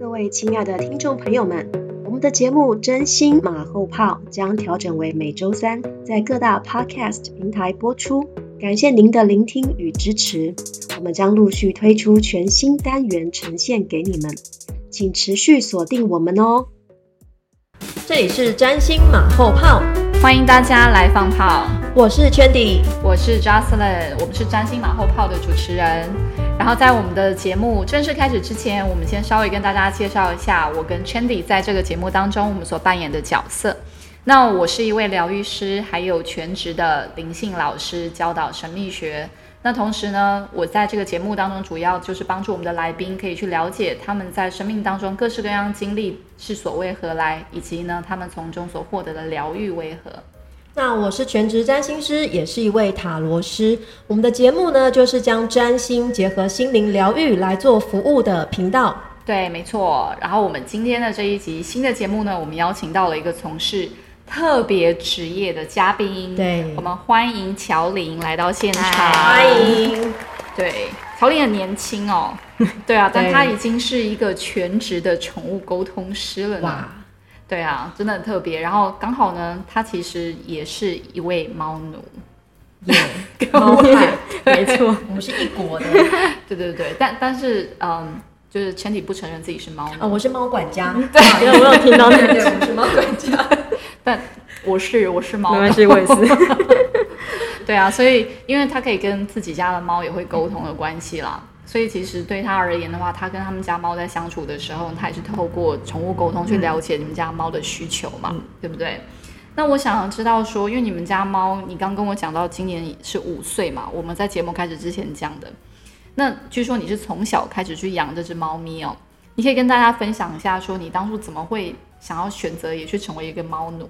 各位亲爱的听众朋友们，我们的节目《真心马后炮》将调整为每周三在各大 Podcast 平台播出。感谢您的聆听与支持，我们将陆续推出全新单元呈现给你们，请持续锁定我们哦。这里是占星马后炮，欢迎大家来放炮。我是 Chandy，我是 Jocelyn，我们是占星马后炮的主持人。然后在我们的节目正式开始之前，我们先稍微跟大家介绍一下我跟 Chandy 在这个节目当中我们所扮演的角色。那我是一位疗愈师，还有全职的灵性老师，教导神秘学。那同时呢，我在这个节目当中主要就是帮助我们的来宾可以去了解他们在生命当中各式各样经历是所为何来，以及呢他们从中所获得的疗愈为何。那我是全职占星师，也是一位塔罗师。我们的节目呢，就是将占星结合心灵疗愈来做服务的频道。对，没错。然后我们今天的这一集新的节目呢，我们邀请到了一个从事特别职业的嘉宾。对，我们欢迎乔林来到现场。欢迎。对，乔林很年轻哦。对啊，但他已经是一个全职的宠物沟通师了呢。对啊，真的很特别。然后刚好呢，他其实也是一位猫奴，猫派，没错，我们是一国的。对对对，但但是嗯，就是全体不承认自己是猫奴。哦，我是猫管家。对，因为我有听到那个，我是猫管家。但我是我是猫，没关系，我也是。对啊，所以因为他可以跟自己家的猫也会沟通的关系啦。所以其实对他而言的话，他跟他们家猫在相处的时候，他也是透过宠物沟通去了解你们家猫的需求嘛，对不对？那我想知道说，因为你们家猫，你刚跟我讲到今年是五岁嘛，我们在节目开始之前讲的。那据说你是从小开始去养这只猫咪哦，你可以跟大家分享一下，说你当初怎么会想要选择也去成为一个猫奴？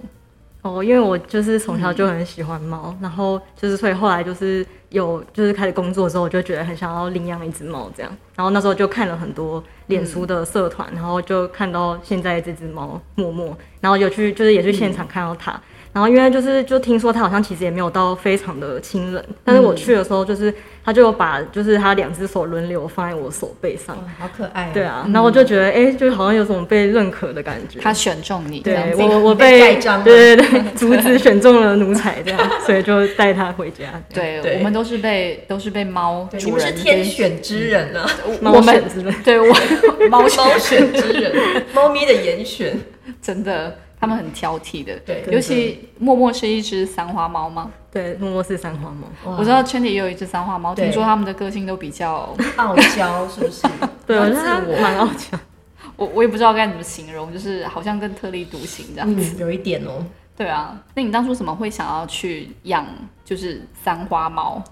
哦，因为我就是从小就很喜欢猫，然后就是所以后来就是有就是开始工作之后，我就觉得很想要领养一只猫这样，然后那时候就看了很多脸书的社团，然后就看到现在这只猫默默，然后有去就是也去现场看到它。然后因为就是就听说他好像其实也没有到非常的亲人，但是我去的时候就是他就把就是他两只手轮流放在我手背上，好可爱。对啊，然后我就觉得哎，就好像有种被认可的感觉。他选中你，对我我被对对对 竹子选中了奴才这样，所以就带他回家。对，我们都是被都是被猫主人是天选之人啊，猫选之人。对我 猫猫选之人，猫咪的严选，真的。他们很挑剔的，对，尤其默默是一只三花猫吗？对，默默是三花猫。我知道圈里也有一只三花猫，听说他们的个性都比较傲娇，是不是？对，我觉得蛮傲娇。我我也不知道该怎么形容，就是好像更特立独行这样子，有一点哦。对啊，那你当初怎么会想要去养就是三花猫？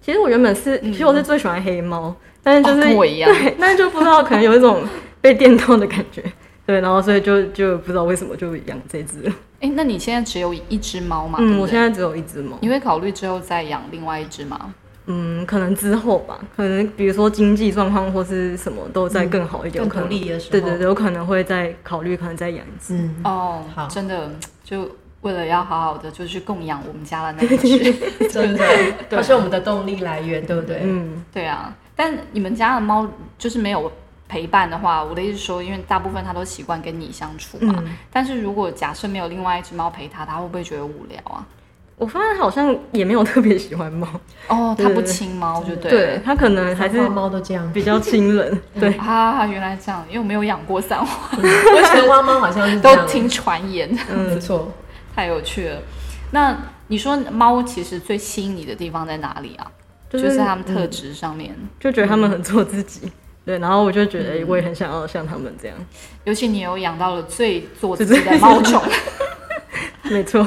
其实我原本是，其实我是最喜欢黑猫，但是就是跟我一样，但是就不知道可能有一种被电到的感觉。对，然后所以就就不知道为什么就养这只。哎，那你现在只有一只猫吗？嗯，我现在只有一只猫。你会考虑之后再养另外一只吗？嗯，可能之后吧，可能比如说经济状况或是什么都再更好一点，更独立的时候，对对对，有可能会再考虑，可能再养一只。哦，好，真的就为了要好好的就去供养我们家的那 一只，真的，它是我们的动力来源，对不对？嗯，对啊。但你们家的猫就是没有。陪伴的话，我的意思说，因为大部分它都习惯跟你相处嘛。但是如果假设没有另外一只猫陪它，它会不会觉得无聊啊？我发现好像也没有特别喜欢猫哦，它不亲猫就对。对，它可能还是猫都这样，比较亲人。对啊，原来这样，因为我没有养过三花，三花猫好像是都听传言。嗯，没错，太有趣了。那你说猫其实最吸引你的地方在哪里啊？就是它们特质上面，就觉得它们很做自己。对，然后我就觉得，我也很想要像他们这样。尤其你有养到了最做自己的猫种，没错，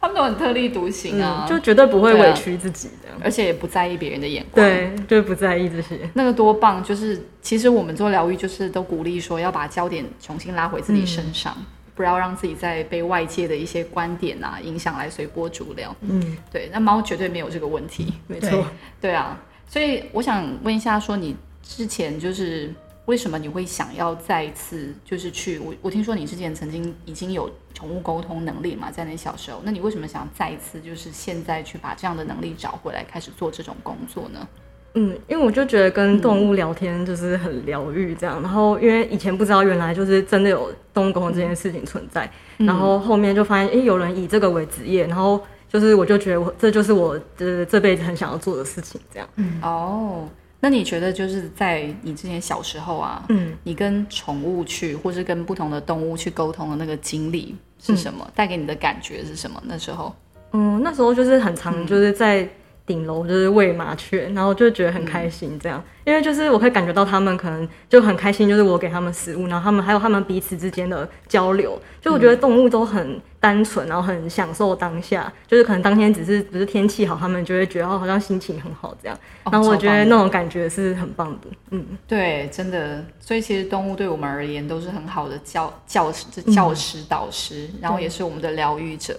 他们都很特立独行啊，就绝对不会委屈自己的，而且也不在意别人的眼光，对，就不在意这些。那个多棒！就是其实我们做疗愈，就是都鼓励说要把焦点重新拉回自己身上，不要让自己在被外界的一些观点啊影响来随波逐流。嗯，对，那猫绝对没有这个问题，没错，对啊。所以我想问一下，说你。之前就是为什么你会想要再一次就是去我我听说你之前曾经已经有宠物沟通能力嘛，在你小时候，那你为什么想再一次就是现在去把这样的能力找回来，开始做这种工作呢？嗯，因为我就觉得跟动物聊天就是很疗愈这样，然后因为以前不知道原来就是真的有动物沟通这件事情存在，然后后面就发现，诶，有人以这个为职业，然后就是我就觉得我这就是我的这辈子很想要做的事情，这样。哦，那你觉得就是在你之前小时候啊，嗯，你跟宠物去，或是跟不同的动物去沟通的那个经历是什么？带给你的感觉是什么？那时候，嗯，那时候就是很常就是在顶楼就是喂麻雀，然后就觉得很开心这样，因为就是我会感觉到他们可能就很开心，就是我给他们食物，然后他们还有他们彼此之间的交流，就我觉得动物都很单纯，然后很享受当下，就是可能当天只是不是天气好，他们就会觉得哦好像心情很好这样，哦。然后我觉得那种感觉是很棒的，嗯。对，真的，所以其实动物对我们而言都是很好的教教师、教师、导师，然后也是我们的疗愈者。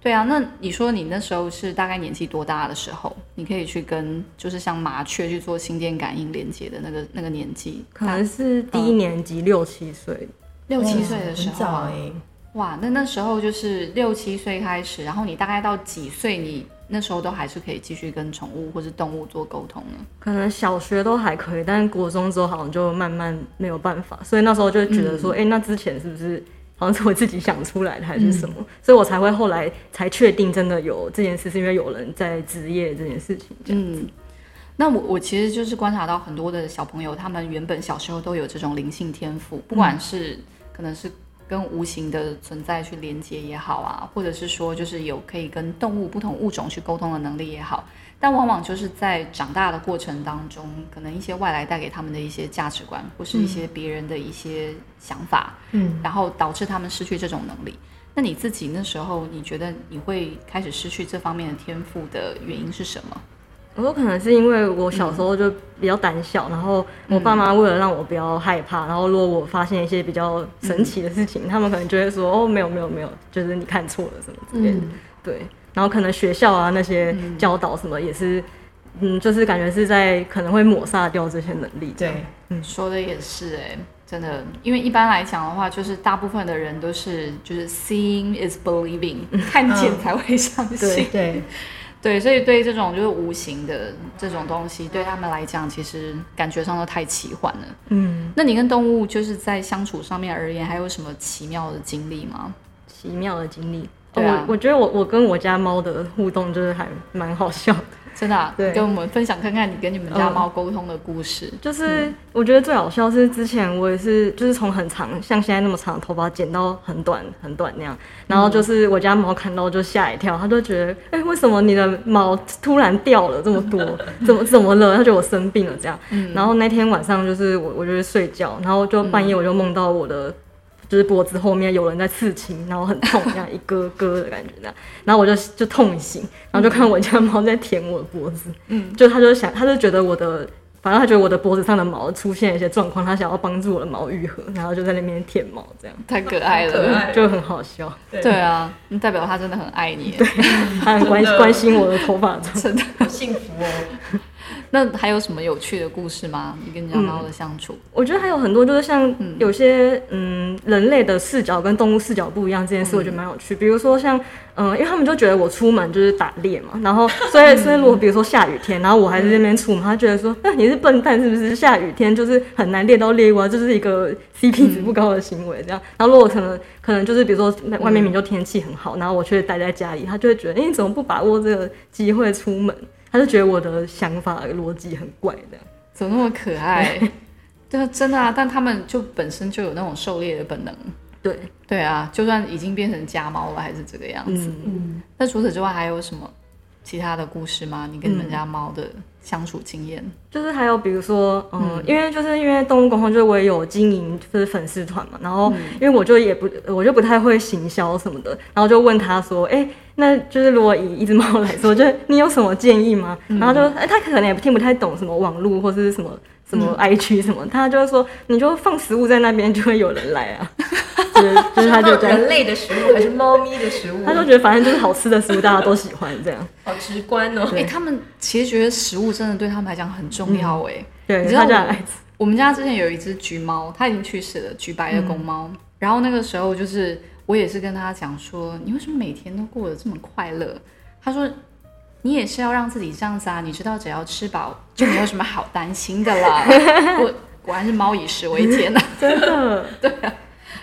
对啊，那你说你那时候是大概年纪多大的时候，你可以去跟就是像麻雀去做心电感应连接的那个那个年纪？可能是第一年级六七岁，六七岁的时候哇，那那时候就是六七岁开始，然后你大概到几岁，你那时候都还是可以继续跟宠物或是动物做沟通呢？可能小学都还可以，但是国中之后好像就慢慢没有办法，所以那时候就觉得说，哎、那之前是不是好像是我自己想出来的还是什么？所以我才会后来才确定真的有这件事，是因为有人在职业这件事情这样。嗯，那我我其实就是观察到很多的小朋友，他们原本小时候都有这种灵性天赋，不管是可能是跟无形的存在去连接也好啊，或者是说就是有可以跟动物不同物种去沟通的能力也好，但往往就是在长大的过程当中，可能一些外来带给他们的一些价值观，或是一些别人的一些想法，嗯，然后导致他们失去这种能力。那你自己那时候，你觉得你会开始失去这方面的天赋的原因是什么？我说可能是因为我小时候就比较胆小，然后我爸妈为了让我不要害怕，然后如果我发现一些比较神奇的事情，他们可能就会说哦没有没有没有，就是你看错了什么之类的。嗯。对，然后可能学校啊那些教导什么也是，嗯，就是感觉是在可能会抹杀掉这些能力。对，嗯，说的也是哎、真的，因为一般来讲的话，就是大部分的人都是就是 seeing is believing，看见才会相信。对，对，所以对这种就是无形的这种东西，对他们来讲，其实感觉上都太奇幻了。嗯，那你跟动物就是在相处上面而言，还有什么奇妙的经历吗？奇妙的经历。对啊哦我我觉得我我跟我家猫的互动就是还蛮好笑的。真的、啊，对跟我们分享看看你跟你们家嗯猫沟通的故事。就是我觉得最好笑是之前我也是就是从很长像现在那么长的头发剪到很短很短那样，然后就是我家猫看到就吓一跳，它就觉得哎、为什么你的毛突然掉了这么多，怎么怎么了？它觉得我生病了这样。然后那天晚上就是我我就是睡觉，然后就半夜我就梦到我的。就是脖子后面有人在刺青，然后很痛，这样一割割的感觉这样，然后我就就痛醒，然后就看我家猫在舔我的脖子，嗯，就他就想，他就觉得我的，反正他觉得我的脖子上的毛出现一些状况，他想要帮助我的毛愈合，然后就在那边舔毛，这样太可爱了，就很好笑。对啊，代表他真的很爱你。对他很关真的关心我的头发。真的。好幸福哦。那还有什么有趣的故事吗？你跟你家猫的相处？我觉得还有很多，就是像有些嗯人类的视角跟动物视角不一样这件事，我觉得蛮有趣。比如说像嗯，因为他们就觉得我出门就是打猎嘛，然后所以所以如果比如说下雨天，然后我还在那边出门，他觉得说，那你是笨蛋是不是？下雨天就是很难猎到猎物啊，这是一个 CP 值不高的行为这样。然后如果可能可能就是比如说外面明明就天气很好，然后我却待在家里，他就会觉得，哎、你怎么不把握这个机会出门？他就觉得我的想法逻辑很怪的。怎么那么可爱？对啊，真的啊！但他们就本身就有那种狩猎的本能。对，对啊，就算已经变成家猫了，还是这个样子。嗯，嗯，那除此之外还有什么其他的故事吗？你跟你们家猫的相处经验？就是还有比如说，嗯，因为就是因为动物沟通，就是我也有经营就是粉丝团嘛，然后因为我就也不我就不太会行销什么的，然后就问他说，哎、那就是如果以一只猫来说，就是你有什么建议吗？然后就哎、他可能也听不太懂什么网络或是什么什么 IG 什么，他就说你就放食物在那边，就会有人来啊，就是就是他就人。类的食物还是猫咪的食物？他就觉得反正就是好吃的食物，大家都喜欢这样。好直观哦。哎、他们其实觉得食物真的对他们来讲很重要哎、对，你知道我他就很爱吃。我们家之前有一只橘猫，它已经去世了，橘白的公猫。然后那个时候就是我也是跟他讲说，你为什么每天都过得这么快乐？他说，你也是要让自己这样子啊，你知道只要吃饱就没有什么好担心的了。果果然是猫以食为天呐、真的，对啊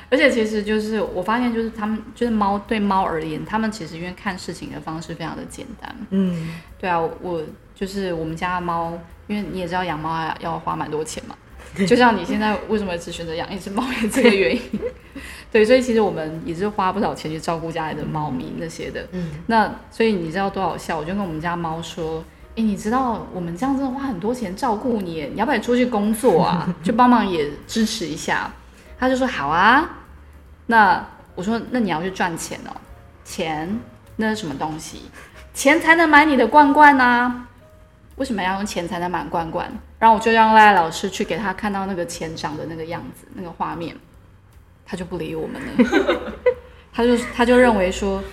而且其实就是我发现，就是他们就是猫对猫而言，他们其实因为看事情的方式非常的简单。嗯，对啊，我就是我们家的猫，因为你也知道养猫要要花蛮多钱嘛，就像你现在为什么只选择养一只猫，也这个原因。对，所以其实我们也是花不少钱去照顾家里的猫咪那些的。嗯，那所以你知道多少笑？我就跟我们家猫说：“哎，你知道我们这样真的花很多钱照顾你，你要不要出去工作啊？就帮忙也支持一下。”他就说：“好啊。”那我说：“那你要去赚钱哦，钱那是什么东西？钱才能买你的罐罐呢、为什么要用钱才能买罐罐？然后我就让赖赖老师去给他看到那个钱长的那个样子，那个画面，他就不理我们了。他就他就认为说，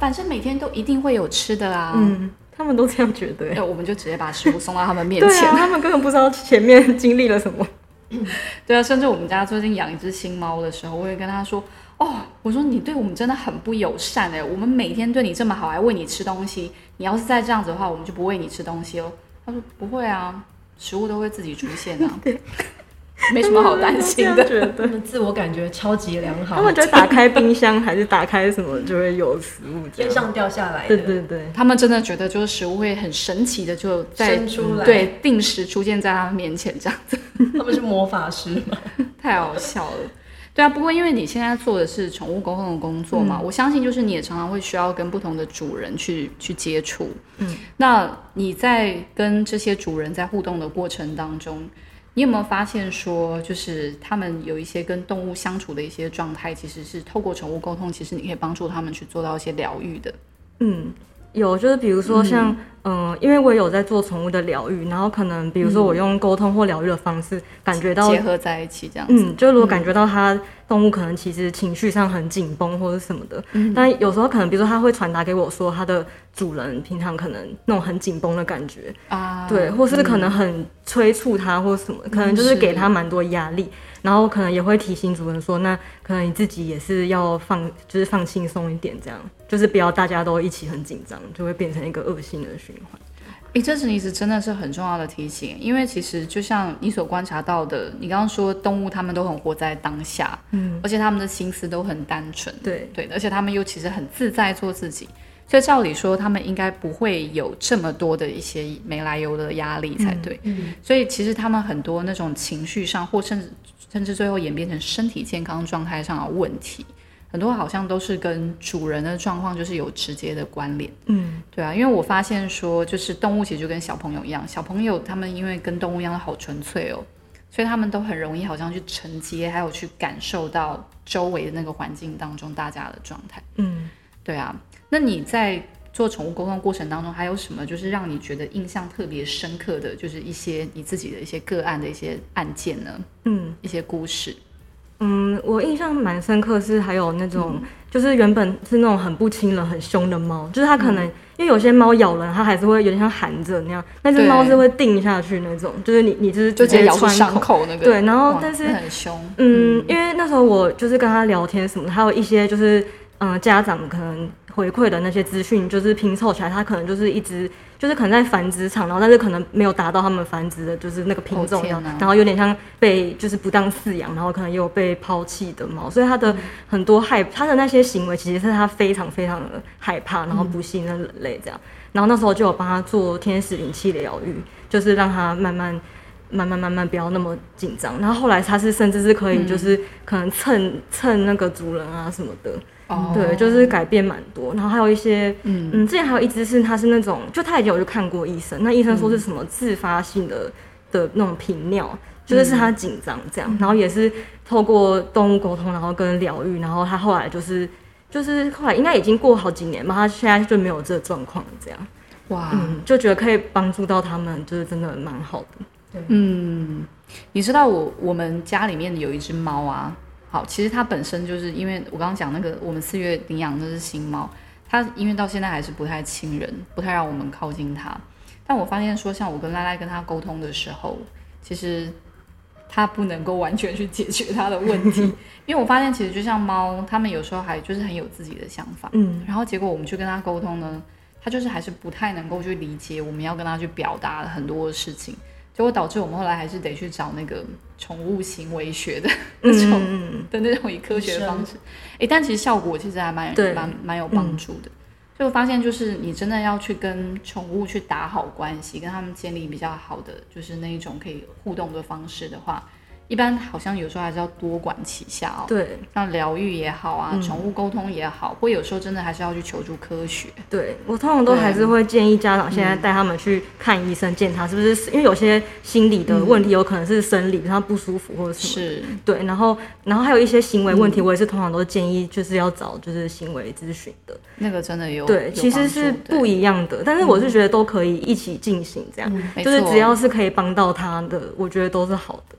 反正每天都一定会有吃的啊。嗯，他们都这样觉得我们就直接把食物送到他们面前。啊，他们根本不知道前面经历了什么。对啊，甚至我们家最近养一只新猫的时候，我也跟他说：“哦，我说你对我们真的很不友善哎，我们每天对你这么好，还喂你吃东西，你要是再这样子的话，我们就不喂你吃东西哦。”他说：“不会啊，食物都会自己出现啊，没什么好担心的。觉他得。们自我感觉超级良好，他们觉得打开冰箱还是打开什么就会有食物。天上掉下来对的，对对，他们真的觉得就是食物会很神奇的就在出来，对，定时出现在他们面前这样子。他们是魔法师吗，太好笑了。对啊，不过因为你现在做的是宠物沟通的工作嘛，我相信就是你也常常会需要跟不同的主人去去接触。嗯，那你在跟这些主人在互动的过程当中，你有没有发现说，就是他们有一些跟动物相处的一些状态，其实是透过宠物沟通，其实你可以帮助他们去做到一些疗愈的。嗯，有就是比如说像嗯、呃因为我有在做宠物的疗愈，然后可能比如说我用沟通或疗愈的方式，感觉到结合在一起这样子。嗯，就如果感觉到它动物可能其实情绪上很紧绷或者什么的，嗯。但有时候可能比如说它会传达给我说它的主人平常可能那种很紧绷的感觉，啊，对，或是可能很催促它或什么，可能就是给它蛮多压力，然后可能也会提醒主人说，那可能你自己也是要放，就是放轻松一点，这样就是不要大家都一起很紧张，就会变成一个恶性的循环。诶，这其实真的是很重要的提醒，因为其实就像你所观察到的，你刚刚说动物它们都很活在当下，嗯，而且它们的心思都很单纯，对，对，而且它们又其实很自在做自己，所以照理说它们应该不会有这么多的一些没来由的压力才对。嗯，所以其实他们很多那种情绪上，或甚至甚至最后演变成身体健康状态上的问题，很多好像都是跟主人的状况就是有直接的关联。嗯，对啊，因为我发现说，就是动物其实就跟小朋友一样，小朋友他们因为跟动物一样好纯粹哦，所以他们都很容易好像去承接，还有去感受到周围的那个环境当中大家的状态。嗯。对啊，那你在做宠物沟通过程当中，还有什么就是让你觉得印象特别深刻的就是一些你自己的一些个案的一些案件呢？嗯一些故事？嗯，我印象蛮深刻是还有那种，就是原本是那种很不亲人、很凶的猫，就是它可能、因为有些猫咬人，它还是会有点像含着那样，那只猫是会定下去那种，就是你你就是就直接咬出穿伤口那个？对然后但是很凶。嗯，因为那时候我就是跟他聊天什么的，还有一些就是嗯、呃家长可能回馈的那些资讯，就是拼凑起来，它可能就是一只就是可能在繁殖场，然后但是可能没有达到他们繁殖的就是那个品种，然后有点像被就是不当饲养，然后可能也有被抛弃的猫，所以它的很多害它的那些行为，其实是它非常非常的害怕，然后不信任人类这样。然后那时候就有帮他做天使灵气疗愈，就是让他慢慢。慢慢慢慢不要那么紧张，然后后来他是甚至是可以就是可能蹭蹭那个主人啊什么的，哦。对，就是改变蛮多。然后还有一些，嗯。嗯，之前还有一只是它是那种，就他以前我就看过医生，那医生说是什么自发性的的那种频尿，就是是他紧张这样，然后也是透过动物沟通，然后跟疗愈，然后他后来就是就是后来应该已经过好几年吧，他现在就没有这个状况这样，哇，嗯，就觉得可以帮助到他们，就是真的蛮好的。嗯，你知道我我们家里面有一只猫啊，好，其实它本身就是因为我刚刚讲那个我们四月领养那只新猫，它因为到现在还是不太亲人，不太让我们靠近它。但我发现说，像我跟赖赖跟它沟通的时候，其实它不能够完全去解决它的问题，因为我发现其实就像猫，它们有时候还就是很有自己的想法，嗯然后结果我们去跟它沟通呢，他就是还是不太能够去理解我们要跟他去表达的很多事情，结果导致我们后来还是得去找那个宠物行为学的 那种、嗯的那种以科学的方式。诶，但其实效果其实还蛮蛮蛮有帮助的。所以我发现，就是你真的要去跟宠物去打好关系，跟他们建立比较好的就是那一种可以互动的方式的话，一般好像有时候还是要多管齐下哦。对像疗愈也好啊，宠物沟通也好，或有时候真的还是要去求助科学。对，我通常都还是会建议家长现在带他们去看医生检查，是不是？因为有些心理的问题有可能是生理，他不舒服或者什么。是，对，然后然后还有一些行为问题，我也是通常都建议就是要找就是行为咨询的。那个真的有对，其实是不一样的，但是我是觉得都可以一起进行，这样、就是只要是可以帮到他的，我觉得都是好的。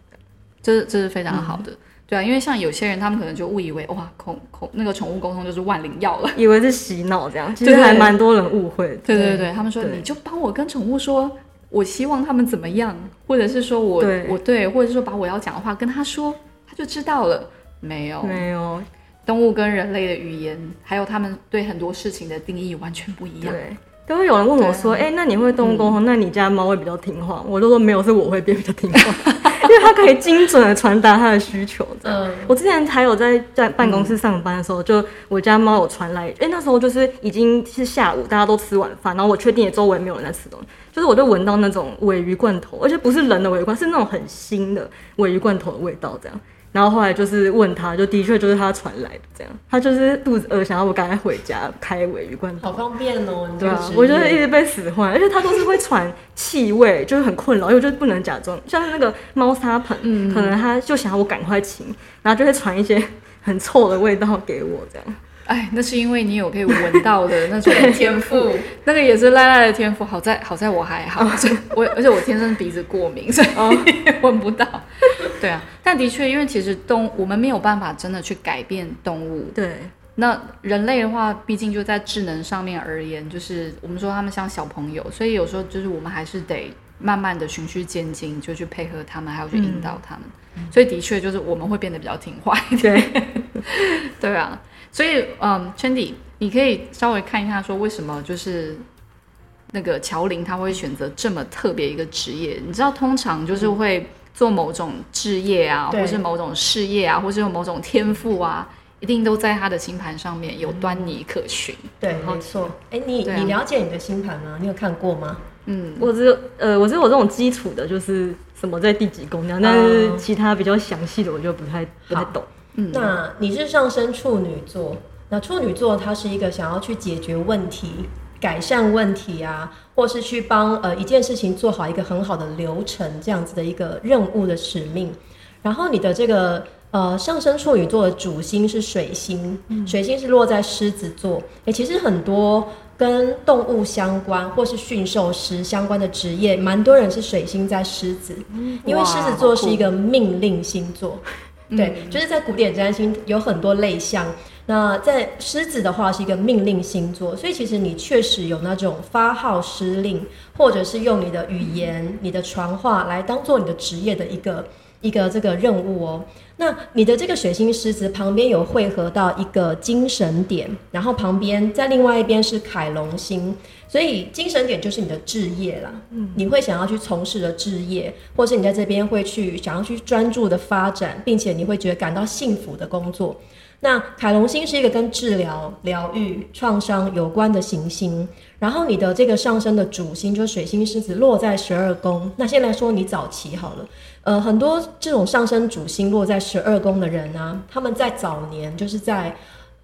这这是非常好嗯的。对啊，因为像有些人，他们可能就误以为哇，恐恐那个宠物沟通就是万灵药了。以为是洗脑这样，其实还蛮多人误会的。对对对，他们说你就帮我跟宠物说，我希望他们怎么样，或者是说我对我对，或者是说把我要讲的话跟他说，他就知道了。没有，没有，动物跟人类的语言，还有他们对很多事情的定义完全不一样。对。都会有人问我说：“哎、那你会动物沟通？那你家猫会比较听话？”我都说：“没有，是我会变比较听话，因为它可以精准的传达它的需求。”嗯，我之前还有在在办公室上班的时候，就我家猫有传来，哎、那时候就是已经是下午，大家都吃晚饭，然后我确定也周围没有人在吃东西，就是我就闻到那种尾鱼罐头，而且不是人的尾鱼罐，是那种很腥的尾鱼罐头的味道，这样。然后后来就是问他，就的确就是他传来的，这样。他就是肚子饿，想要我赶快回家开尾鱼罐头。好方便哦，你这对啊我就是一直被使唤，而且他都是会传气味，就是很困扰，因为我就不能假装，像是那个猫砂盆，嗯可能他就想要我赶快清，然后就会传一些很臭的味道给我，这样。哎，那是因为你有可以闻到的那种天赋，那个也是赖赖的天赋。好在好在我还好，我而且我天生鼻子过敏，所以 闻不到。对啊，但的确，因为其实动我们没有办法真的去改变动物。对，那人类的话，毕竟就在智能上面而言，就是我们说他们像小朋友，所以有时候就是我们还是得慢慢的循序渐进，就去配合他们，还要去引导他们。所以的确就是我们会变得比较听话一点。对，对啊，所以嗯，Chandy，你可以稍微看一下说为什么就是那个乔林他会选择这么特别一个职业？你知道，通常就是会做某种置业啊，或是某种事业啊，或是有某种天赋啊，一定都在他的星盘上面有端倪可循。对，没错。哎，你啊你了解你的星盘吗？你有看过吗？嗯，我只有呃，我只有这种基础的，就是什么在第几宫那样，但是其他比较详细的我就不太不太懂。嗯那你是上升处女座，那处女座它是一个想要去解决问题、改善问题啊，或是去帮呃一件事情做好一个很好的流程这样子的一个任务的使命。然后你的这个呃上升处女座的主星是水星，水星是落在狮子座。诶，其实很多跟动物相关或是驯兽师相关的职业，蛮多人是水星在狮子，因为狮子座是一个命令星座。对，就是在古典占星有很多类象。那在狮子的话是一个命令星座，所以其实你确实有那种发号施令，或者是用你的语言、你的传话来当做你的职业的一个一个这个任务哦。那你的这个水星狮子旁边有汇合到一个精神点，然后旁边在另外一边是凯龙星，所以精神点就是你的置业啦。嗯，你会想要去从事的置业，或是你在这边会去想要去专注的发展，并且你会觉得感到幸福的工作。那凯龙星是一个跟治疗、疗愈、创伤有关的行星，然后你的这个上升的主星就是水星狮子落在十二宫。那先来说你早期好了，呃，很多这种上升主星落在十二宫的人呢，他们在早年就是在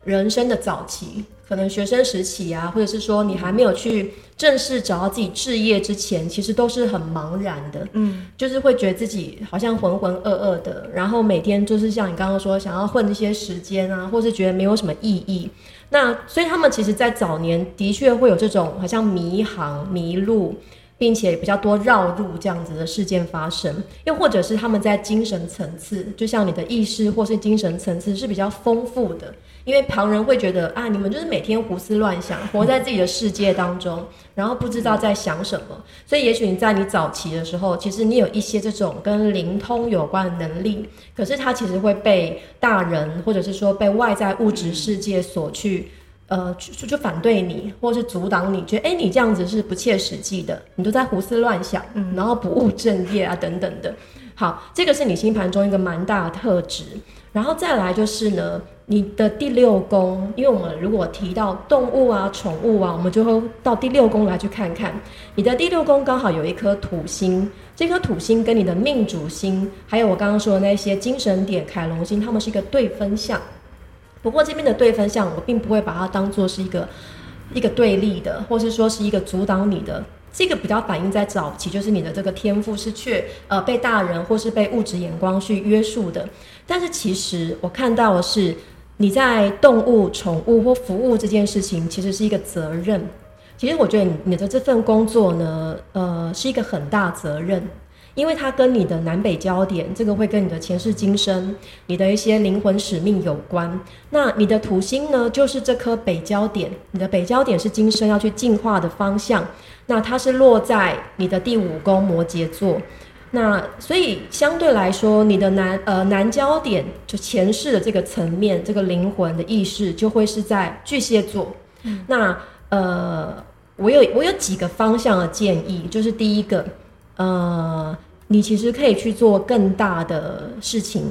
人生的早期，可能学生时期啊，或者是说你还没有去正式找到自己置业之前，其实都是很茫然的，嗯，就是会觉得自己好像浑浑噩噩的，然后每天就是像你刚刚说，想要混一些时间啊，或是觉得没有什么意义。那所以他们其实，在早年的确会有这种好像迷航、迷路，并且比较多绕路这样子的事件发生，又或者是他们在精神层次，就像你的意识或是精神层次是比较丰富的，因为旁人会觉得啊，你们就是每天胡思乱想，活在自己的世界当中，然后不知道在想什么，所以也许你在你早期的时候，其实你有一些这种跟灵通有关的能力，可是它其实会被大人或者是说被外在物质世界所去。呃，就就反对你，或是阻挡你，觉得哎，你这样子是不切实际的，你都在胡思乱想，嗯然后不务正业啊，等等的。好，这个是你星盘中一个蛮大的特质。然后再来就是呢，你的第六宫，因为我们如果提到动物啊、宠物啊，我们就会到第六宫来去看看。你的第六宫刚好有一颗土星，这颗土星跟你的命主星，还有我刚刚说的那些精神点凯龙星，它们是一个对分相。不过这边的对分项，我并不会把它当做是一个一个对立的，或是说是一个阻挡你的。这个比较反映在早期，就是你的这个天赋是却呃被大人或是被物质眼光去约束的。但是其实我看到的是，你在动物、宠物或服务这件事情，其实是一个责任。其实我觉得你你的这份工作呢，呃，是一个很大责任。因为它跟你的南北焦点，这个会跟你的前世今生、你的一些灵魂使命有关。那你的土星呢，就是这颗北焦点，你的北焦点是今生要去进化的方向。那它是落在你的第五宫摩羯座。那所以相对来说，你的南呃南焦点就前世的这个层面，这个灵魂的意识就会是在巨蟹座。那呃，我有我有几个方向的建议，就是第一个。呃，你其实可以去做更大的事情，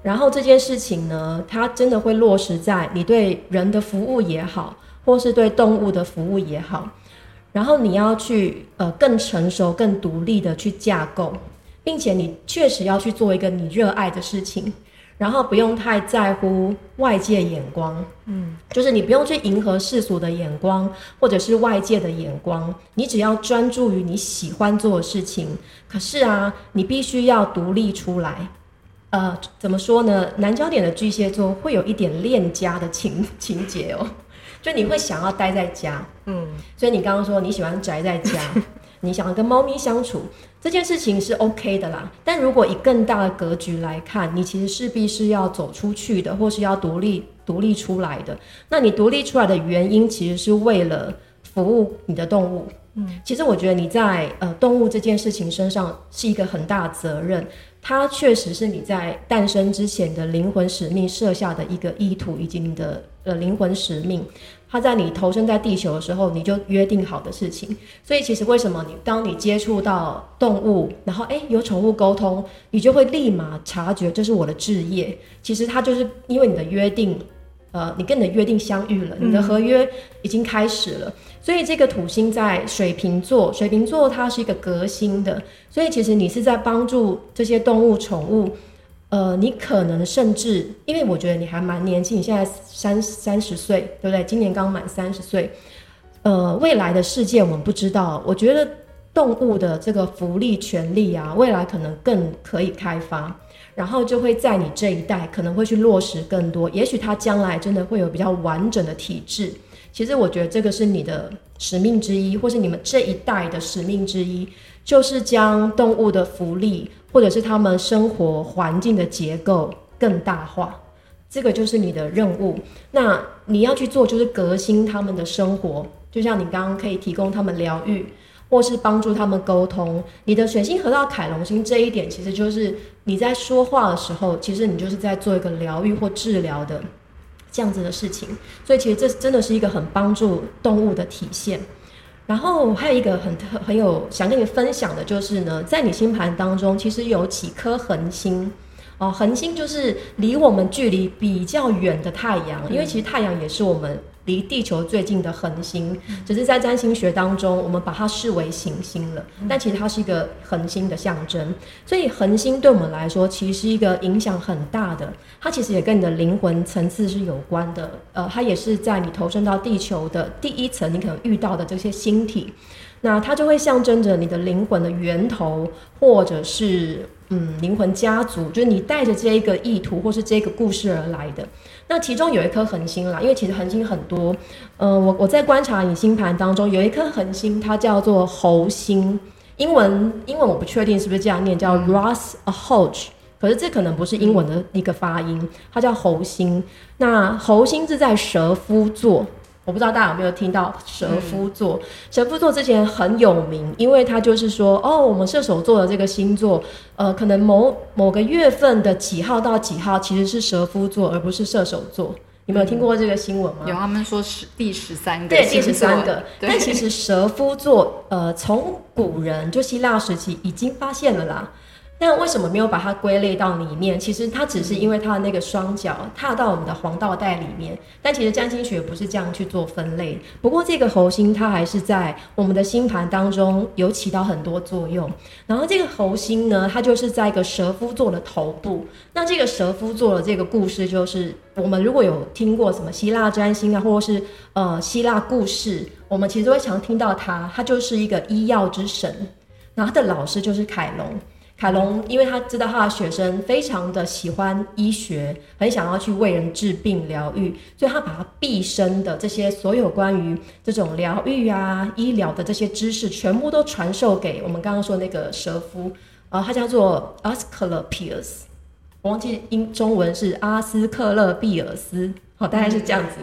然后这件事情呢，它真的会落实在你对人的服务也好，或是对动物的服务也好，然后你要去呃更成熟、更独立的去架构，并且你确实要去做一个你热爱的事情。然后不用太在乎外界眼光，嗯，就是你不用去迎合世俗的眼光，或者是外界的眼光，你只要专注于你喜欢做的事情。可是啊，你必须要独立出来。呃，怎么说呢？南焦点的巨蟹座会有一点恋家的情情节哦，就你会想要待在家，嗯，所以你刚刚说你喜欢宅在家。你想要跟猫咪相处这件事情是 OK 的啦，但如果以更大的格局来看，你其实势必是要走出去的，或是要独立独立出来的。那你独立出来的原因，其实是为了服务你的动物。嗯，其实我觉得你在呃动物这件事情身上是一个很大责任，它确实是你在诞生之前的灵魂使命设下的一个意图，以及你的呃灵魂使命。他在你投身在地球的时候，你就约定好的事情。所以其实为什么你当你接触到动物，然后诶有宠物沟通，你就会立马察觉这是我的置业。其实它就是因为你的约定，呃，你跟你的约定相遇了，你的合约已经开始了。所以这个土星在水瓶座，水瓶座它是一个革新的，所以其实你是在帮助这些动物宠物。呃，你可能甚至，因为我觉得你还蛮年轻，你现在三三十岁，对不对？今年刚满三十岁。呃，未来的世界我们不知道。我觉得动物的这个福利权利啊，未来可能更可以开发，然后就会在你这一代可能会去落实更多。也许它将来真的会有比较完整的体制。其实我觉得这个是你的使命之一，或是你们这一代的使命之一，就是将动物的福利。或者是他们生活环境的结构更大化，这个就是你的任务。那你要去做，就是革新他们的生活。就像你刚刚可以提供他们疗愈，或是帮助他们沟通。你的水星合到凯龙星这一点，其实就是你在说话的时候，其实你就是在做一个疗愈或治疗的这样子的事情。所以其实这真的是一个很帮助动物的体现。然后还有一个很特很有想跟你分享的，就是呢，在你星盘当中，其实有几颗恒星，哦，恒星就是离我们距离比较远的太阳，因为其实太阳也是我们。离地球最近的恒星，只是在占星学当中，我们把它视为行星了。但其实它是一个恒星的象征，所以恒星对我们来说，其实是一个影响很大的。它其实也跟你的灵魂层次是有关的。呃，它也是在你投身到地球的第一层，你可能遇到的这些星体，那它就会象征着你的灵魂的源头，或者是嗯灵魂家族，就是你带着这一个意图或是这个故事而来的。那其中有一颗恒星啦，因为其实恒星很多，呃，我我在观察你星盘当中有一颗恒星，它叫做猴星，英文英文我不确定是不是这样念，叫 Ras a Hodge，可是这可能不是英文的一个发音，它叫猴星。那猴星是在蛇夫座。我不知道大家有没有听到蛇夫座？蛇夫座之前很有名，因为它就是说，哦，我们射手座的这个星座，呃，可能某某个月份的几号到几号其实是蛇夫座，而不是射手座。你们有听过这个新闻吗？有他们说是第十三个，对，第十三个。但其实蛇夫座，呃，从古人就希腊时期已经发现了啦。那为什么没有把它归类到里面？其实它只是因为它的那个双脚踏到我们的黄道带里面，但其实占星学不是这样去做分类。不过这个猴星它还是在我们的星盘当中有起到很多作用。然后这个猴星呢，它就是在一个蛇夫座的头部。那这个蛇夫座的这个故事，就是我们如果有听过什么希腊占星啊，或者是呃希腊故事，我们其实会常听到他，他就是一个医药之神，然后他的老师就是凯龙。凯龙，因为他知道他的学生非常的喜欢医学，很想要去为人治病疗愈，所以他把他毕生的这些所有关于这种疗愈啊、医疗的这些知识，全部都传授给我们刚刚说那个蛇夫，啊，他叫做 Asclepius，我忘记英中文是阿斯克勒庇尔斯，好，大概是这样子。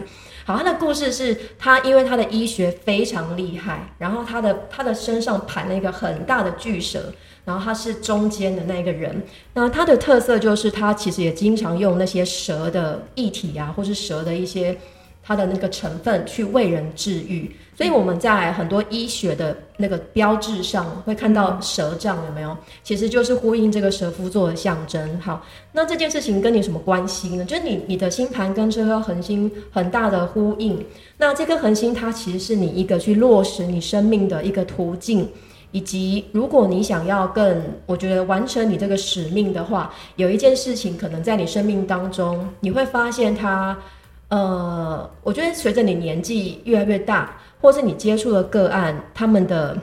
好，他的故事是他因为他的医学非常厉害，然后他的他的身上盘了一个很大的巨蛇。然后他是中间的那个人，那他的特色就是他其实也经常用那些蛇的液体啊，或是蛇的一些它的那个成分去为人治愈。所以我们在很多医学的那个标志上会看到蛇杖，有没有？其实就是呼应这个蛇夫座的象征。好，那这件事情跟你什么关系呢？就是你你的星盘跟这颗恒星很大的呼应。那这颗恒星它其实是你一个去落实你生命的一个途径。以及，如果你想要更，我觉得完成你这个使命的话，有一件事情可能在你生命当中，你会发现它，呃，我觉得随着你年纪越来越大，或是你接触的个案，他们的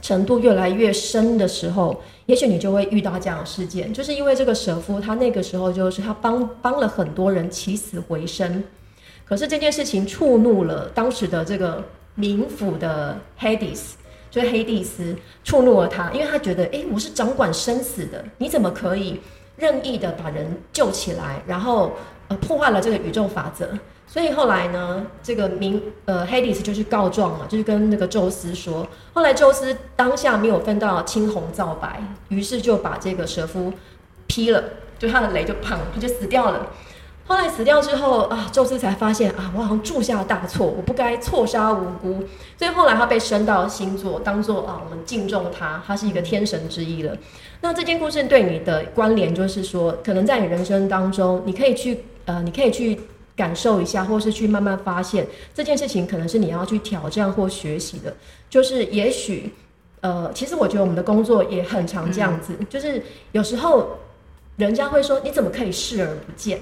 程度越来越深的时候，也许你就会遇到这样的事件，就是因为这个蛇夫，他那个时候就是他帮帮了很多人起死回生，可是这件事情触怒了当时的这个冥府的 Hades。所以黑蒂斯触怒了他，因为他觉得，哎，我是掌管生死的，你怎么可以任意的把人救起来，然后破坏了这个宇宙法则？所以后来呢，这个明呃黑蒂斯就去告状嘛，就是跟那个宙斯说。后来宙斯当下没有分到青红皂白，于是就把这个蛇夫劈了，就他的雷就砰，他就死掉了。后来死掉之后啊，宙斯才发现啊，我好像铸下大错，我不该错杀无辜。所以后来他被升到星座，当做啊，我们敬重他，他是一个天神之一了。那这件故事对你的关联，就是说，可能在你人生当中，你可以去呃，你可以去感受一下，或是去慢慢发现这件事情，可能是你要去挑战或学习的。就是也许呃，其实我觉得我们的工作也很常这样子，就是有时候人家会说，你怎么可以视而不见？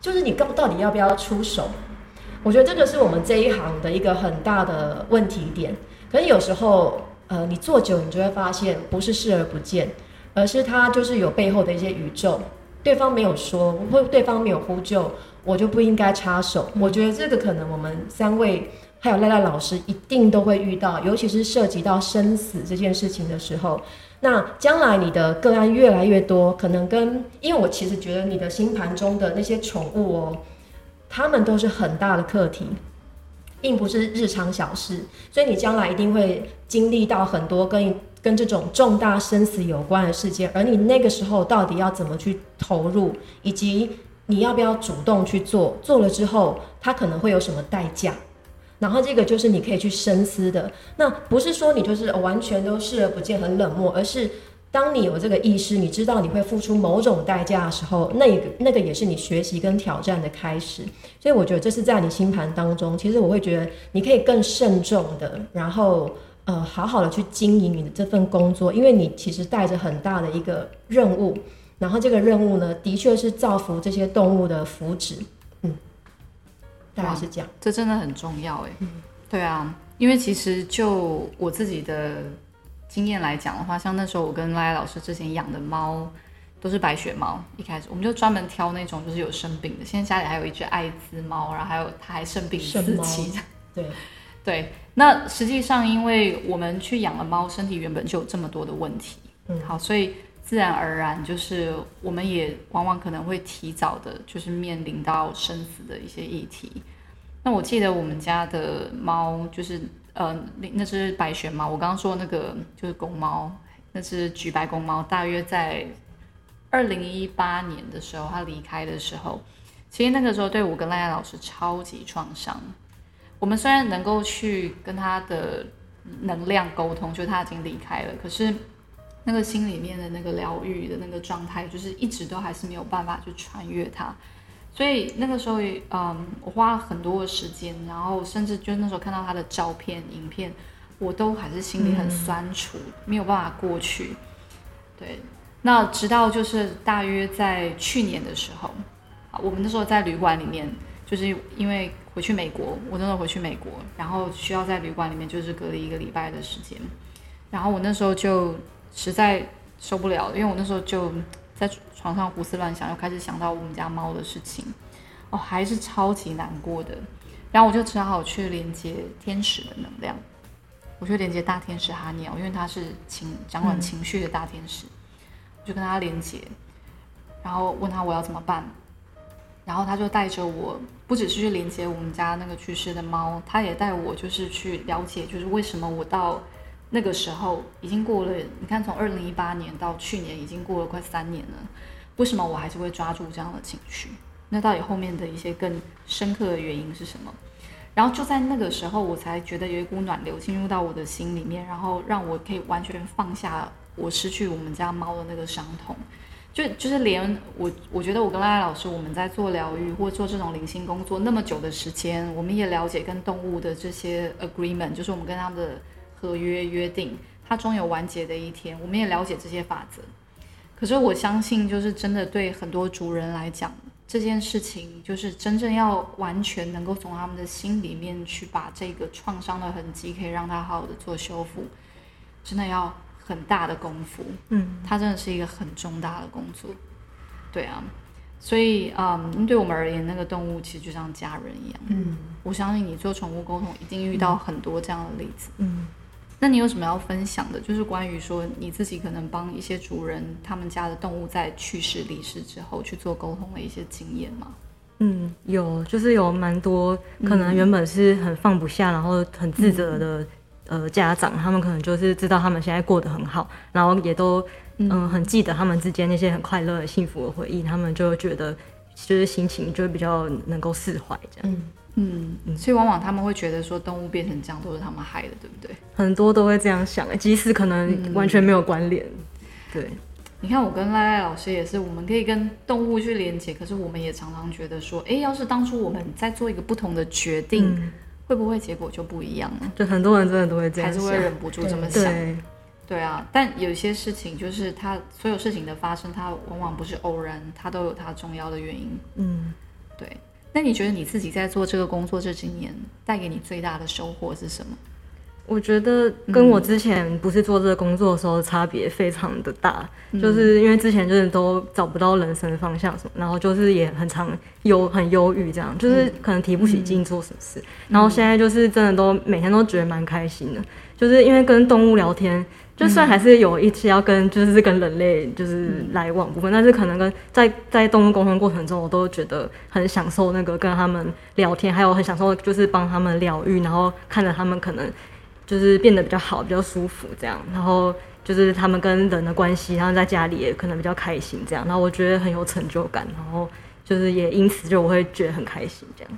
就是你到到底要不要出手？我觉得这个是我们这一行的一个很大的问题点。可是有时候，呃，你做久，你就会发现，不是视而不见，而是它就是有背后的一些宇宙。对方没有说，或对方没有呼救，我就不应该插手。我觉得这个可能我们三位还有赖赖老师一定都会遇到，尤其是涉及到生死这件事情的时候。那将来你的个案越来越多，可能跟因为我其实觉得你的星盘中的那些宠物哦，他们都是很大的课题，并不是日常小事，所以你将来一定会经历到很多跟跟这种重大生死有关的事件，而你那个时候到底要怎么去投入，以及你要不要主动去做，做了之后它可能会有什么代价？然后这个就是你可以去深思的，那不是说你就是完全都视而不见、很冷漠，而是当你有这个意识，你知道你会付出某种代价的时候，那个那个也是你学习跟挑战的开始。所以我觉得这是在你星盘当中，其实我会觉得你可以更慎重的，然后呃好好的去经营你的这份工作，因为你其实带着很大的一个任务，然后这个任务呢，的确是造福这些动物的福祉。嗯大概是这样，这真的很重要哎。对啊，因为其实就我自己的经验来讲的话，像那时候我跟赖赖老师之前养的猫都是白雪猫，一开始我们就专门挑那种就是有生病的。现在家里还有一只艾滋猫，然后还有它还生病四期。对 对，那实际上因为我们去养了猫，身体原本就有这么多的问题，嗯，好，所以自然而然就是我们也往往可能会提早的，就是面临到生死的一些议题。那我记得我们家的猫就是呃，那那只白玄猫，我刚刚说那个就是公猫，那只橘白公猫，大约在二零一八年的时候，它离开的时候，其实那个时候对我跟赖赖老师超级创伤。我们虽然能够去跟他的能量沟通，就他已经离开了，可是那个心里面的那个疗愈的那个状态，就是一直都还是没有办法去穿越他。所以那个时候，嗯，我花了很多的时间，然后甚至就那时候看到他的照片、影片，我都还是心里很酸楚，没有办法过去。对，那直到就是大约在去年的时候，啊，我们那时候在旅馆里面，就是因为回去美国，我那时候回去美国，然后需要在旅馆里面就是隔离一个礼拜的时间，然后我那时候就实在受不了，因为我那时候就。在床上胡思乱想，又开始想到我们家猫的事情，哦，还是超级难过的。然后我就只好去连接天使的能量，我去连接大天使哈尼奥，因为他是情掌管情绪的大天使，我就跟他连接，然后问他我要怎么办，然后他就带着我，不只是去连接我们家那个去世的猫，他也带我就是去了解，就是为什么我到。那个时候已经过了，你看从二零一八年到去年已经过了快三年了，为什么我还是会抓住这样的情绪？那到底后面的一些更深刻的原因是什么？然后就在那个时候，我才觉得有一股暖流进入到我的心里面，然后让我可以完全放下我失去我们家猫的那个伤痛。就就是连我，我觉得我跟赖老师我们在做疗愈或做这种灵性工作那么久的时间，我们也了解跟动物的这些 agreement，就是我们跟他们的。合约约定，它终有完结的一天。我们也了解这些法则，可是我相信，就是真的对很多主人来讲，这件事情就是真正要完全能够从他们的心里面去把这个创伤的痕迹，可以让它好好的做修复，真的要很大的功夫。嗯，它真的是一个很重大的工作。对啊，所以嗯，对我们而言，那个动物其实就像家人一样。嗯，我相信你做宠物沟通一定遇到很多这样的例子。嗯。那你有什么要分享的？就是关于说你自己可能帮一些主人，他们家的动物在去世离世之后去做沟通的一些经验吗？嗯，有，就是有蛮多可能原本是很放不下，然后很自责的呃家长，他们可能就是知道他们现在过得很好，然后也都嗯很记得他们之间那些很快乐、幸福的回忆，他们就觉得就是心情就会比较能够释怀这样。嗯嗯，所以往往他们会觉得说动物变成这样都是他们害的，对不对？很多都会这样想，即使可能完全没有关联。对，你看我跟赖赖老师也是，我们可以跟动物去连接，可是我们也常常觉得说，哎，要是当初我们在做一个不同的决定，会不会结果就不一样了？就很多人真的都会这样，还是会忍不住这么想。对啊，但有些事情就是它所有事情的发生，它往往不是偶然，它都有它重要的原因。嗯，对。那你觉得你自己在做这个工作这几年带给你最大的收获是什么？我觉得跟我之前不是做这个工作的时候差别非常的大，就是因为之前就是都找不到人生方向什么，然后就是也很常忧很忧郁这样，就是可能提不起劲做什么事，然后现在就是真的都每天都觉得蛮开心的，就是因为跟动物聊天。就算还是有一些要跟就是跟人类就是来往部分，但是可能跟在在动物沟通过程中，我都觉得很享受那个跟他们聊天，还有很享受就是帮他们疗愈，然后看着他们可能就是变得比较好，比较舒服这样，然后就是他们跟人的关系，然后在家里也可能比较开心这样，然后我觉得很有成就感，然后就是也因此就我会觉得很开心这样。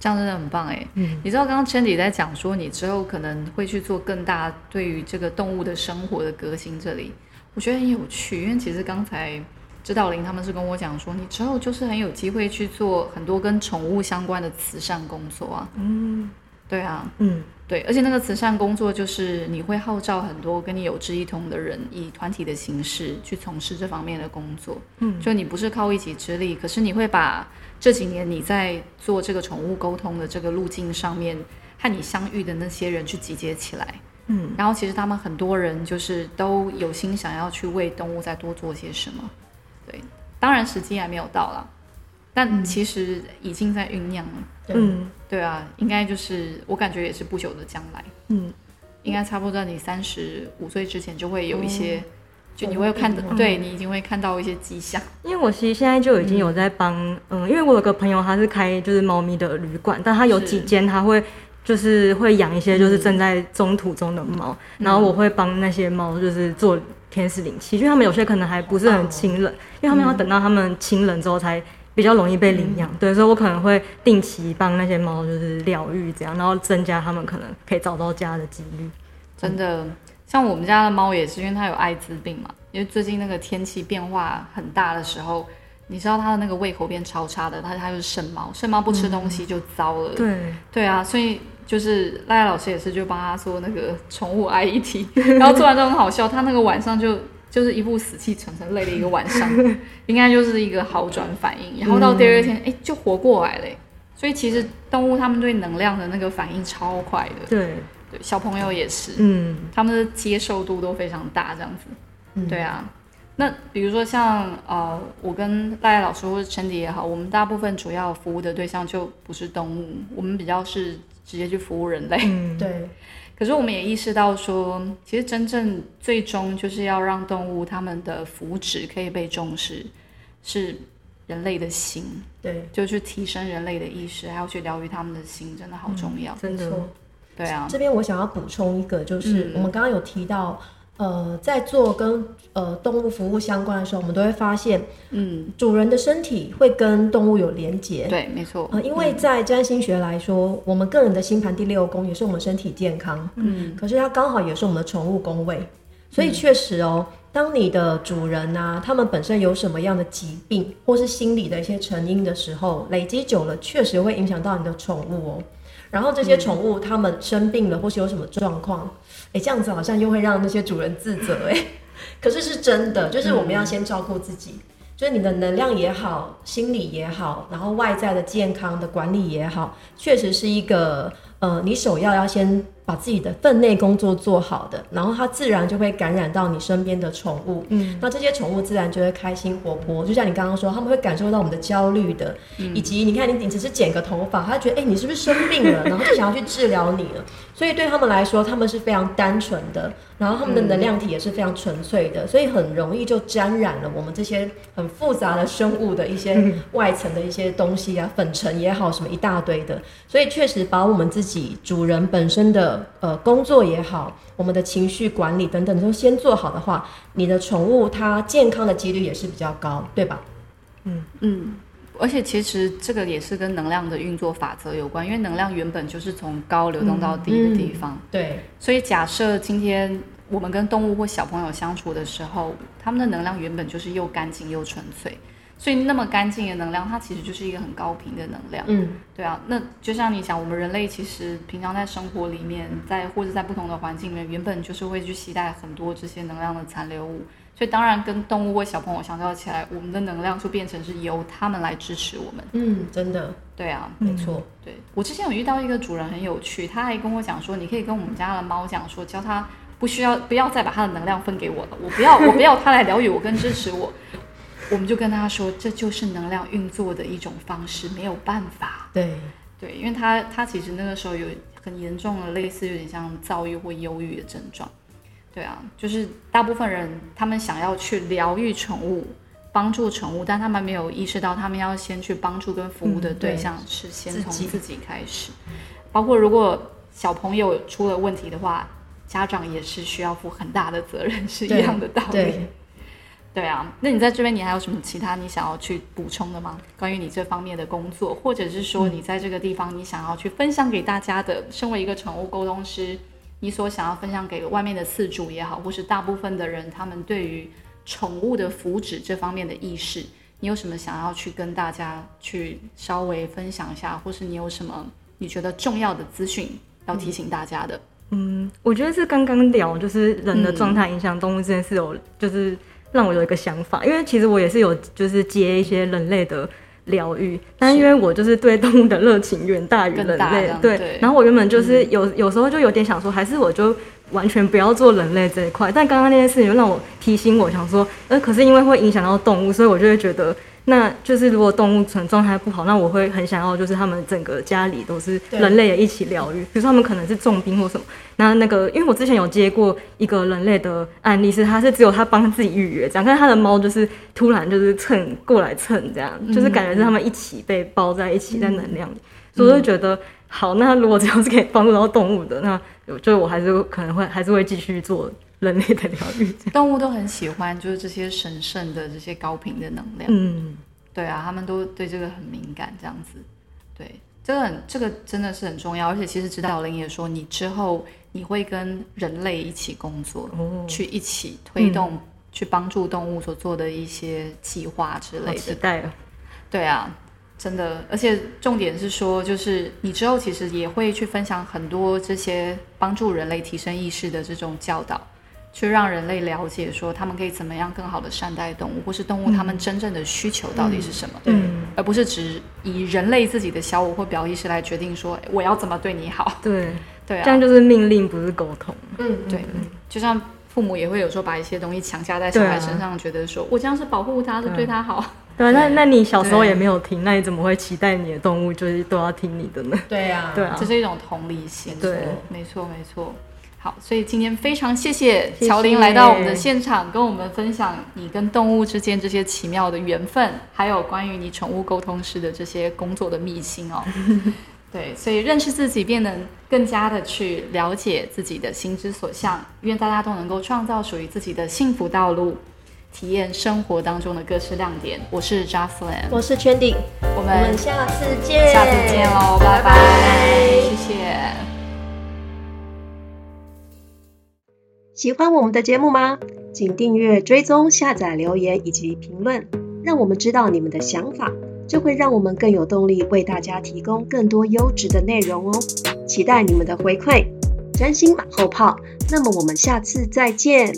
这样真的很棒哎！嗯，你知道刚刚 Chandy 在讲说你之后可能会去做更大对于这个动物的生活的革新，这里我觉得很有趣，因为其实刚才指导林他们是跟我讲说，你之后就是很有机会去做很多跟宠物相关的慈善工作啊。嗯，对啊，嗯。对，而且那个慈善工作就是你会号召很多跟你有志一同的人，以团体的形式去从事这方面的工作。嗯，就你不是靠一己之力，可是你会把这几年你在做这个宠物沟通的这个路径上面和你相遇的那些人去集结起来。嗯，然后其实他们很多人就是都有心想要去为动物再多做些什么。对，当然时机还没有到了。但其实已经在酝酿了，嗯，对啊，应该就是我感觉也是不久的将来，嗯，应该差不多在你三十五岁之前就会有一些，就你会看到，对你已经会看到一些迹象。因为我其实现在就已经有在帮，嗯，因为我有个朋友他是开就是猫咪的旅馆，但他有几间他会就是会养一些就是正在中途中的猫，然后我会帮那些猫就是做天使灵气，因为他们有些可能还不是很亲人，因为他们要等到他们亲人之后才。比较容易被领养，对，所以我可能会定期帮那些猫就是疗愈这样，然后增加它们可能可以找到家的几率。真的，像我们家的猫也是，因为它有艾滋病嘛，因为最近那个天气变化很大的时候，你知道它的那个胃口变超差的，它它就是肾猫，肾猫不吃东西就糟了。对，对啊，所以就是赖赖老师也是就帮他做那个宠物 I E T，然后做完之后很好笑，他那个晚上就就是一副死气沉沉、累了一个晚上，应该就是一个好转反应，然后到第二天哎、就活过来了。欸。所以其实动物它们对能量的那个反应超快的，对，对小朋友也是，嗯，他们的接受度都非常大，这样子。嗯。对啊，那比如说像呃，我跟赖赖老师或者陈迪也好，我们大部分主要服务的对象就不是动物，我们比较是直接去服务人类。嗯，对，可是我们也意识到说，其实真正最终就是要让动物它们的福祉可以被重视，是人类的心，对，就去提升人类的意识，还要去疗愈他们的心，真的好重要。真的，没错。对啊，这边我想要补充一个，就是嗯我们刚刚有提到，呃，在做跟呃动物服务相关的时候，我们都会发现嗯，主人的身体会跟动物有连结。对，没错。呃，因为在占星学来说，我们个人的星盘第六宫也是我们身体健康，嗯，可是它刚好也是我们的宠物宫位，所以确实哦，当你的主人啊，他们本身有什么样的疾病，或是心理的一些成因的时候，累积久了，确实会影响到你的宠物哦。然后这些宠物它们生病了，或是有什么状况，哎，这样子好像又会让那些主人自责哎。可是是真的，就是我们要先照顾自己，就是你的能量也好，心理也好，然后外在的健康的管理也好，确实是一个呃，你首要要先把自己的分内工作做好的，然后它自然就会感染到你身边的宠物，嗯，那这些宠物自然就会开心活泼，就像你刚刚说，他们会感受到我们的焦虑的，以及你看你你只是剪个头发，他觉得哎、你是不是生病了，然后就想要去治疗你了，所以对他们来说，他们是非常单纯的，然后他们的能量体也是非常纯粹的，所以很容易就沾染了我们这些很复杂的生物的一些外层的一些东西啊，粉尘也好，什么一大堆的，所以确实把我们自己主人本身的呃工作也好，我们的情绪管理等等都先做好的话，你的宠物它健康的几率也是比较高，对吧？嗯。嗯，而且其实这个也是跟能量的运作法则有关，因为能量原本就是从高流动到低的地方，对，所以假设今天我们跟动物或小朋友相处的时候，他们的能量原本就是又干净又纯粹，所以那么干净的能量，它其实就是一个很高频的能量。嗯，对啊，那就像你讲，我们人类其实平常在生活里面，在或者在不同的环境里面，原本就是会去携带很多这些能量的残留物，所以当然跟动物或小朋友相较起来，我们的能量就变成是由他们来支持我们。嗯，真的对啊，没错，对我之前有遇到一个主人很有趣，他还跟我讲说，你可以跟我们家的猫讲说，教它不需要不要再把它的能量分给我了，我不要我不要它来疗愈我跟支持我。我们就跟他说，这就是能量运作的一种方式，没有办法。对，对，因为他他其实那个时候有很严重的类似有点像躁郁或忧郁的症状。对啊，就是大部分人他们想要去疗愈宠物，帮助宠物，但他们没有意识到，他们要先去帮助跟服务的对象是先从自己开始。包括如果小朋友出了问题的话，家长也是需要负很大的责任，是一样的道理。对。啊，那你在这边你还有什么其他你想要去补充的吗？关于你这方面的工作，或者是说你在这个地方你想要去分享给大家的，身为一个宠物沟通师，你所想要分享给外面的饲主也好，或是大部分的人他们对于宠物的福祉这方面的意识，你有什么想要去跟大家去稍微分享一下，或是你有什么你觉得重要的资讯要提醒大家的？嗯，我觉得是刚刚聊就是人的状态影响动物这件事有，就是让我有一个想法，因为其实我也是有就是接一些人类的疗愈，但因为我就是对动物的热情远大于人类对对，然后我原本就是有有时候就有点想说，还是我就完全不要做人类这一块，但刚刚那件事情就让我提醒我想说，呃，可是因为会影响到动物，所以我就会觉得。那就是如果动物存状态不好，那我会很想要，就是他们整个家里都是人类也一起疗愈。比如说他们可能是重病或什么，那那个因为我之前有接过一个人类的案例，是他是只有他帮自己预约这样，但是他的猫就是突然就是蹭过来蹭这样，就是感觉是他们一起被包在一起在能量里，所以我就觉得好，那如果只要是可以帮助到动物的，那我就我还是可能会还是会继续做人类的疗愈。动物都很喜欢 就是这些神圣的这些高频的能量。嗯，对啊，他们都对这个很敏感，这样子。对，这个很这个真的是很重要，而且其实指导灵也说，你之后你会跟人类一起工作，哦去一起推动、去帮助动物所做的一些计划之类的。期待哦。对啊，真的，而且重点是说，就是你之后其实也会去分享很多这些帮助人类提升意识的这种教导，去让人类了解说他们可以怎么样更好的善待动物，或是动物他们真正的需求到底是什么，对嗯，而不是只以人类自己的小我或表意识来决定说我要怎么对你好。对，对啊，这样就是命令，不是沟通。嗯，对，就像。父母也会有时候把一些东西强加在小孩身上，觉得说我这样是保护他，是对他好。对啊，那 那你小时候也没有听，那你怎么会期待你的动物就是都要听你的呢？对啊，对啊这，是一种同理心。对没错，没错。好，所以今天非常谢谢谢乔林来到我们的现场，跟我们分享你跟动物之间这些奇妙的缘分，还有关于你宠物沟通师的这些工作的秘辛哦。对，所以认识自己，便能更加的去了解自己的心之所向。愿大家都能够创造属于自己的幸福道路，体验生活当中的各式亮点。我是 Jocelyn，我是圈顶，我我们们下次见，下次见喽，拜拜拜，谢谢。喜欢我们的节目吗？请订阅、追踪、下载、留言以及评论，让我们知道你们的想法，这会让我们更有动力为大家提供更多优质的内容哦。期待你们的回馈，真心马后炮。那么我们下次再见。